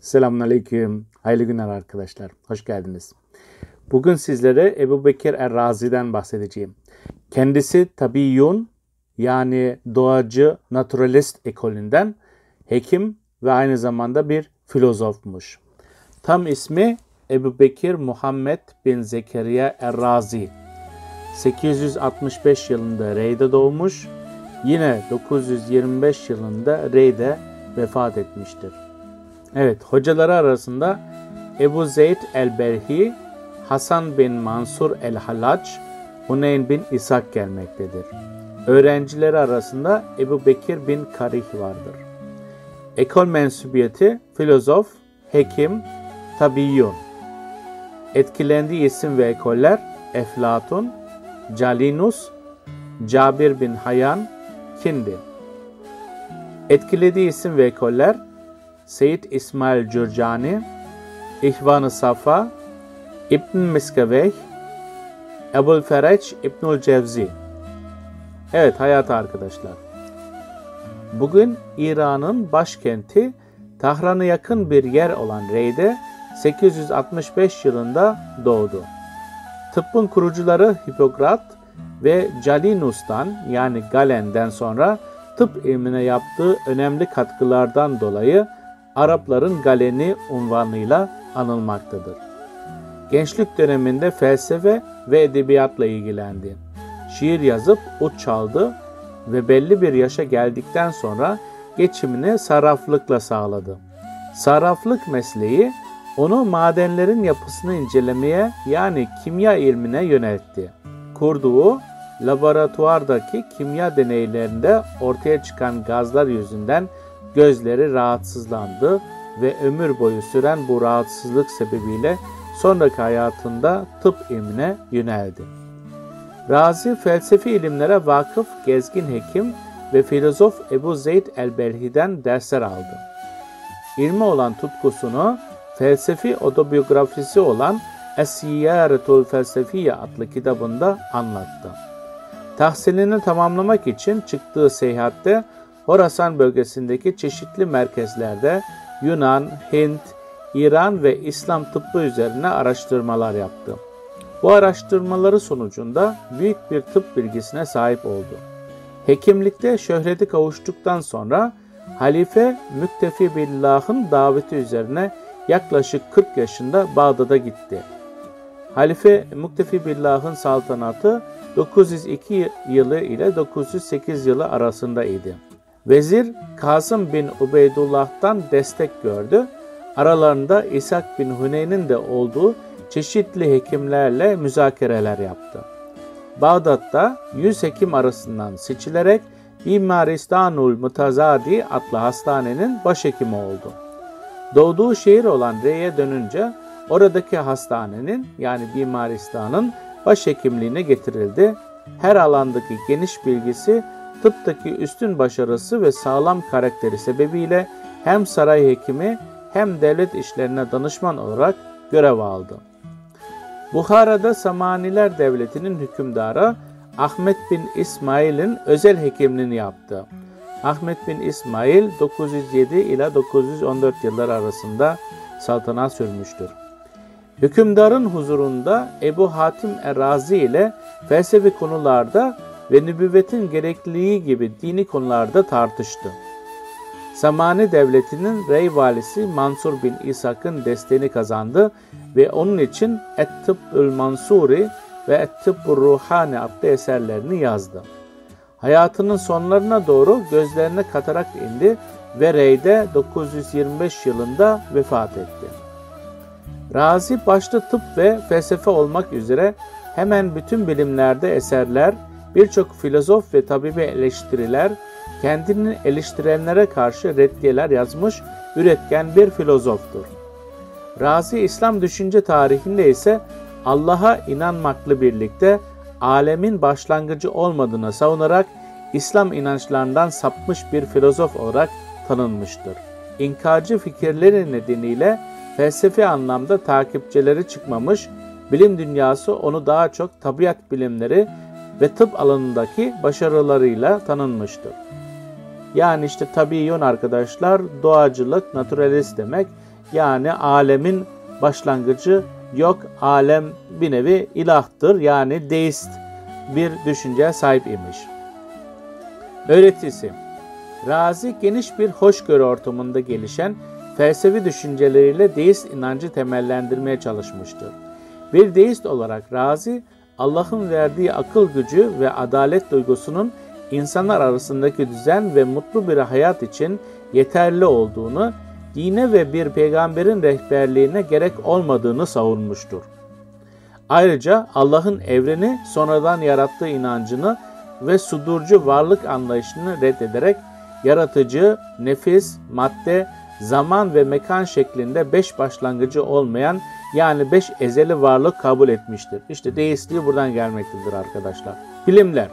Selamünaleyküm. Hayırlı günler arkadaşlar. Hoş geldiniz. Bugün sizlere Ebu Bekir Er-Razi'den bahsedeceğim. Kendisi tabiyyun yani doğacı naturalist ekolünden hekim ve aynı zamanda bir filozofmuş. Tam ismi Ebu Bekir Muhammed bin Zekeriya Er-Razi. 865 yılında Rey'de doğmuş. Yine 925 yılında Rey'de vefat etmiştir. Evet, hocaları arasında Ebu Zeyd el-Berhi, Hasan bin Mansur el-Halac, Huneyn bin İshak gelmektedir. Öğrencileri arasında Ebu Bekir bin Karih vardır. Ekol mensubiyeti filozof, hekim, tabiyyun. Etkilendiği isim ve ekoller Eflatun, Calinus, Cabir bin Hayyan, Kindi. Etkilediği isim ve ekoller Seyyid İsmail Cürcani, İhvan-ı Safa, İbn Miskeveh, Ebul Fereç İbnül Cevzi. Evet hayat arkadaşlar. Bugün İran'ın başkenti Tahran'a yakın bir yer olan Rey'de 865 yılında doğdu. Tıbbın kurucuları Hipokrat ve Calinus'tan yani Galen'den sonra tıp ilmine yaptığı önemli katkılardan dolayı Arapların Galeni unvanıyla anılmaktadır. Gençlik döneminde felsefe ve edebiyatla ilgilendi. Şiir yazıp ut çaldı ve belli bir yaşa geldikten sonra geçimini sarraflıkla sağladı. Sarraflık mesleği onu madenlerin yapısını incelemeye yani kimya ilmine yöneltti. Kurduğu laboratuvardaki kimya deneylerinde ortaya çıkan gazlar yüzünden gözleri rahatsızlandı ve ömür boyu süren bu rahatsızlık sebebiyle sonraki hayatında tıp ilmine yöneldi. Razi felsefi ilimlere vakıf gezgin hekim ve filozof Ebu Zeyd el-Belhi'den dersler aldı. İlmi olan tutkusunu felsefi otobiyografisi olan Es-Siyaretul Felsefiye adlı kitabında anlattı. Tahsilini tamamlamak için çıktığı seyahatte Horasan bölgesindeki çeşitli merkezlerde Yunan, Hint, İran ve İslam tıbbı üzerine araştırmalar yaptı. Bu araştırmaları sonucunda büyük bir tıp bilgisine sahip oldu. Hekimlikte şöhreti kavuştuktan sonra Halife Müktefi Billah'ın daveti üzerine yaklaşık 40 yaşında Bağdat'a gitti. Halife Müktefi Billah'ın saltanatı 902 yılı ile 908 yılı arasında idi. Vezir Kasım bin Ubeydullah'tan destek gördü. Aralarında İshak bin Huneyn'in de olduğu çeşitli hekimlerle müzakereler yaptı. Bağdat'ta 100 hekim arasından seçilerek Bimaristanul Mutazadi adlı hastanenin başhekimi oldu. Doğduğu şehir olan Rey'e dönünce oradaki hastanenin yani Bimaristan'ın başhekimliğine getirildi. Her alandaki geniş bilgisi, tıptaki üstün başarısı ve sağlam karakteri sebebiyle hem saray hekimi hem devlet işlerine danışman olarak görev aldı. Buhara'da Samaniler Devleti'nin hükümdarı Ahmet bin İsmail'in özel hekimliğini yaptı. Ahmet bin İsmail 907 ila 914 yıllar arasında saltanat sürmüştür. Hükümdarın huzurunda Ebu Hatim Erazi ile felsefi konularda ve nübüvvetin gerekliliği gibi dini konularda tartıştı. Samani Devleti'nin rey valisi Mansur bin İshak'ın desteğini kazandı ve onun için Et-Tıbbül Mansuri ve Et-Tıbbül Ruhani adlı eserlerini yazdı. Hayatının sonlarına doğru gözlerine katarak indi ve Rey'de 925 yılında vefat etti. Razi başta tıp ve felsefe olmak üzere hemen bütün bilimlerde eserler, birçok filozof ve tabibi eleştiriler, kendini eleştirenlere karşı reddiyeler yazmış üretken bir filozoftur. Razi İslam düşünce tarihinde ise Allah'a inanmakla birlikte alemin başlangıcı olmadığını savunarak İslam inançlarından sapmış bir filozof olarak tanınmıştır. İnkarcı fikirleri nedeniyle felsefi anlamda takipçileri çıkmamış, bilim dünyası onu daha çok tabiat bilimleri ve tıp alanındaki başarılarıyla tanınmıştır. Yani işte tabi yön arkadaşlar doğacılık, naturalist demek. yani alemin başlangıcı yok alem bir nevi ilahtır yani deist bir düşünceye sahip imiş. Öğretisi Razi geniş bir hoşgörü ortamında gelişen felsefi düşünceleriyle deist inancı temellendirmeye çalışmıştır. Bir deist olarak Razi, Allah'ın verdiği akıl gücü ve adalet duygusunun insanlar arasındaki düzen ve mutlu bir hayat için yeterli olduğunu, dine ve bir peygamberin rehberliğine gerek olmadığını savunmuştur. Ayrıca Allah'ın evreni sonradan yarattığı inancını ve sudurcu varlık anlayışını reddederek yaratıcı, nefis, madde, zaman ve mekan şeklinde beş başlangıcı olmayan yani beş ezeli varlık kabul etmiştir. İşte deistliği buradan gelmektedir arkadaşlar. Bilimler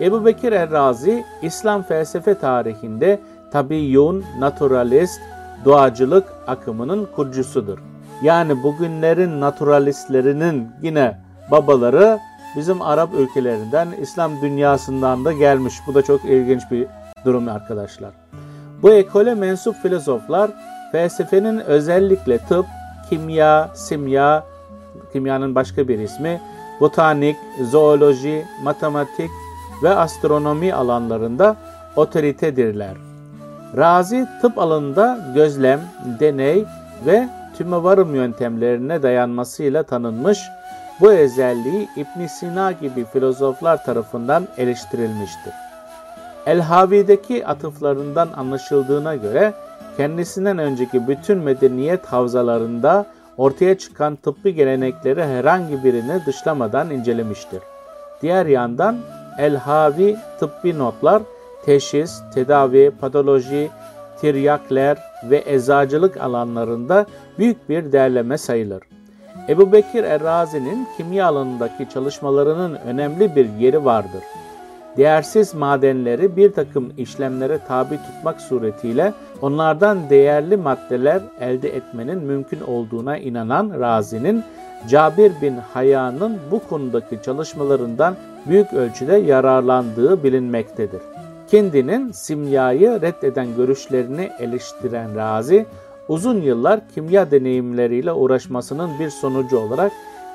Ebu Bekir Errazi İslam felsefe tarihinde tabiyyun, naturalist, doğacılık akımının kurucusudur. Yani bugünlerin naturalistlerinin yine babaları bizim Arap ülkelerinden, İslam dünyasından da gelmiş. Bu da çok ilginç bir durum arkadaşlar. Bu ekole mensup filozoflar felsefenin özellikle tıp, kimya, simya, kimyanın başka bir ismi, botanik, zooloji, matematik ve astronomi alanlarında otoritedirler. Razi tıp alanında gözlem, deney ve tümevarım yöntemlerine dayanmasıyla tanınmış, bu özelliği İbn Sina gibi filozoflar tarafından eleştirilmiştir. El-Havi'deki atıflarından anlaşıldığına göre kendisinden önceki bütün medeniyet havzalarında ortaya çıkan tıbbi gelenekleri herhangi birini dışlamadan incelemiştir. Diğer yandan El-Havi tıbbi notlar, teşhis, tedavi, patoloji, tiryakler ve eczacılık alanlarında büyük bir derleme sayılır. Ebu Bekir Errazi'nin kimya alanındaki çalışmalarının önemli bir yeri vardır. Değersiz madenleri bir takım işlemlere tabi tutmak suretiyle onlardan değerli maddeler elde etmenin mümkün olduğuna inanan Razi'nin Cabir bin Haya'nın bu konudaki çalışmalarından büyük ölçüde yararlandığı bilinmektedir. Kendinin simyayı reddeden görüşlerini eleştiren Razi, uzun yıllar kimya deneyimleriyle uğraşmasının bir sonucu olarak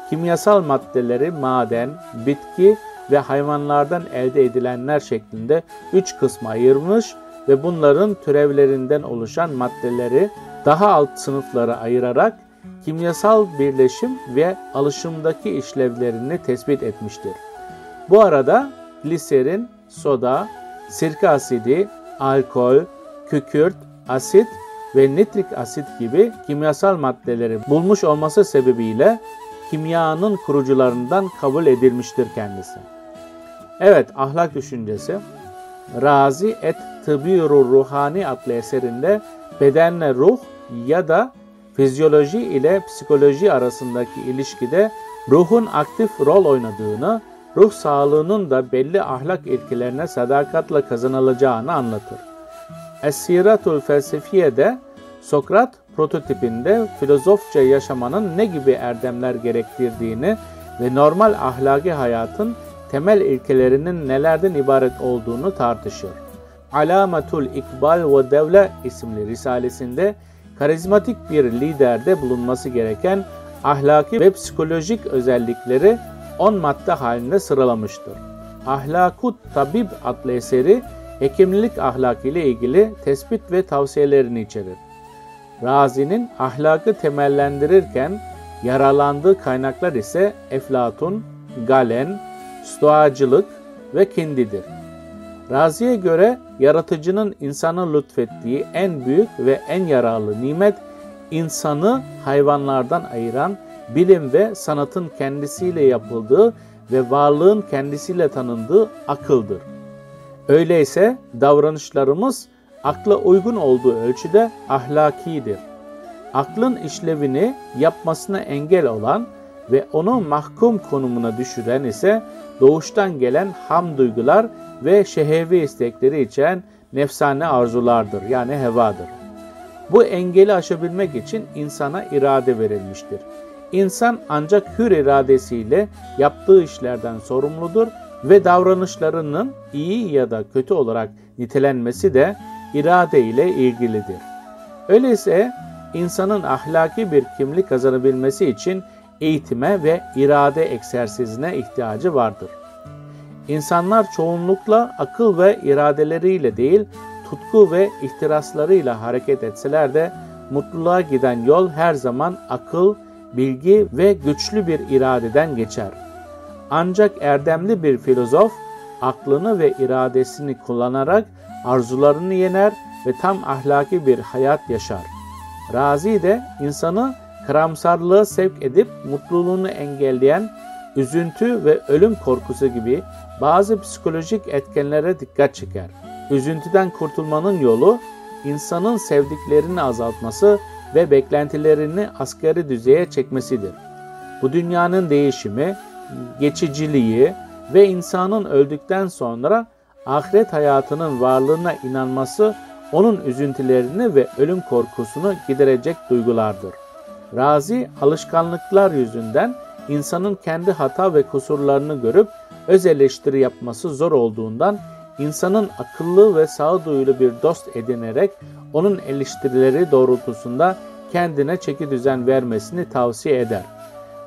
kimyasal maddeleri maden, bitki ve hayvanlardan elde edilenler şeklinde üç kısma ayırmış ve bunların türevlerinden oluşan maddeleri daha alt sınıflara ayırarak kimyasal birleşim ve alışımdaki işlevlerini tespit etmiştir. Bu arada gliserin, soda, sirke asidi, alkol, kükürt, asit ve nitrik asit gibi kimyasal maddeleri bulmuş olması sebebiyle kimyanın kurucularından kabul edilmiştir kendisi. Evet, ahlak düşüncesi. Razi et Tıbirur Ruhani adlı eserinde bedenle ruh ya da fizyoloji ile psikoloji arasındaki ilişkide ruhun aktif rol oynadığını, ruh sağlığının da belli ahlak ilkelerine sadakatle kazanılacağını anlatır. Es-Siratul Felsefiye'de Sokrat prototipinde filozofça yaşamanın ne gibi erdemler gerektirdiğini ve normal ahlaki hayatın temel ilkelerinin nelerden ibaret olduğunu tartışır. Alamatul İkbal ve Devle isimli risalesinde karizmatik bir liderde bulunması gereken ahlaki ve psikolojik özellikleri 10 madde halinde sıralamıştır. Ahlakut Tabib adlı eseri hekimlilik ahlakı ile ilgili tespit ve tavsiyelerini içerir. Razi'nin ahlakı temellendirirken yaralandığı kaynaklar ise Eflatun, Galen, stoacılık ve kendidir. Razi'ye göre yaratıcının insana lütfettiği en büyük ve en yararlı nimet insanı hayvanlardan ayıran bilim ve sanatın kendisiyle yapıldığı ve varlığın kendisiyle tanındığı akıldır. Öyleyse davranışlarımız akla uygun olduğu ölçüde ahlakidir. Aklın işlevini yapmasına engel olan ve onu mahkum konumuna düşüren ise doğuştan gelen ham duygular ve şehevi istekleri içeren nefsane arzulardır yani hevadır. Bu engeli aşabilmek için insana irade verilmiştir. İnsan ancak hür iradesiyle yaptığı işlerden sorumludur ve davranışlarının iyi ya da kötü olarak nitelenmesi de irade ile ilgilidir. Öyleyse insanın ahlaki bir kimlik kazanabilmesi için eğitime ve irade egzersizine ihtiyacı vardır. İnsanlar çoğunlukla akıl ve iradeleriyle değil, tutku ve ihtiraslarıyla hareket etseler de mutluluğa giden yol her zaman akıl, bilgi ve güçlü bir iradeden geçer. Ancak erdemli bir filozof aklını ve iradesini kullanarak arzularını yener ve tam ahlaki bir hayat yaşar. Razi de insanı karamsarlığa sevk edip mutluluğunu engelleyen üzüntü ve ölüm korkusu gibi bazı psikolojik etkenlere dikkat çeker. Üzüntüden kurtulmanın yolu insanın sevdiklerini azaltması ve beklentilerini asgari düzeye çekmesidir. Bu dünyanın değişimi, geçiciliği ve insanın öldükten sonra ahiret hayatının varlığına inanması onun üzüntülerini ve ölüm korkusunu giderecek duygulardır. Razi alışkanlıklar yüzünden insanın kendi hata ve kusurlarını görüp öz eleştiri yapması zor olduğundan insanın akıllı ve sağduyulu bir dost edinerek onun eleştirileri doğrultusunda kendine çeki düzen vermesini tavsiye eder.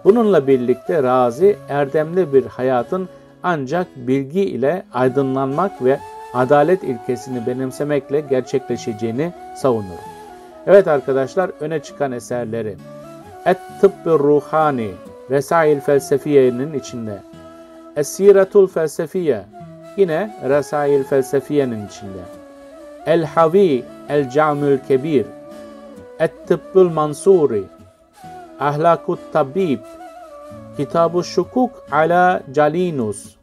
Bununla birlikte Razi erdemli bir hayatın ancak bilgi ile aydınlanmak ve adalet ilkesini benimsemekle gerçekleşeceğini savunur. Evet arkadaşlar öne çıkan eserleri. Et-Tıbbı Ruhani Resail Felsefiye'nin içinde. Es-Siratul Felsefiye yine Resail Felsefiye'nin içinde. El-Havi El-Camül Kebir Et-Tıbbül Mansuri Ahlakut Tabib Kitab-ı Şukuk ala Calinus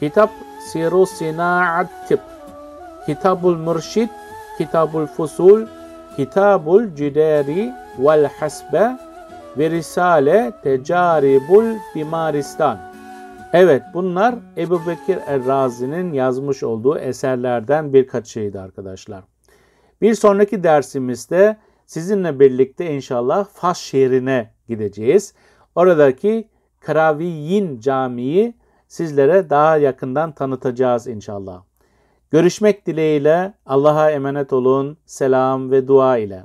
Kitap Siru Sina'at Tip Kitabul Mürşid Kitabul Fusul Kitabul Cidari vel Hasbe ve Risale Tecaribul Bimaristan. Evet bunlar Ebu Bekir Errazi'nin yazmış olduğu eserlerden birkaçıydı arkadaşlar. Bir sonraki dersimizde sizinle birlikte inşallah Fas şehrine gideceğiz. Oradaki Karaviyin Camii sizlere daha yakından tanıtacağız inşallah. Görüşmek dileğiyle Allah'a emanet olun. Selam ve dua ile.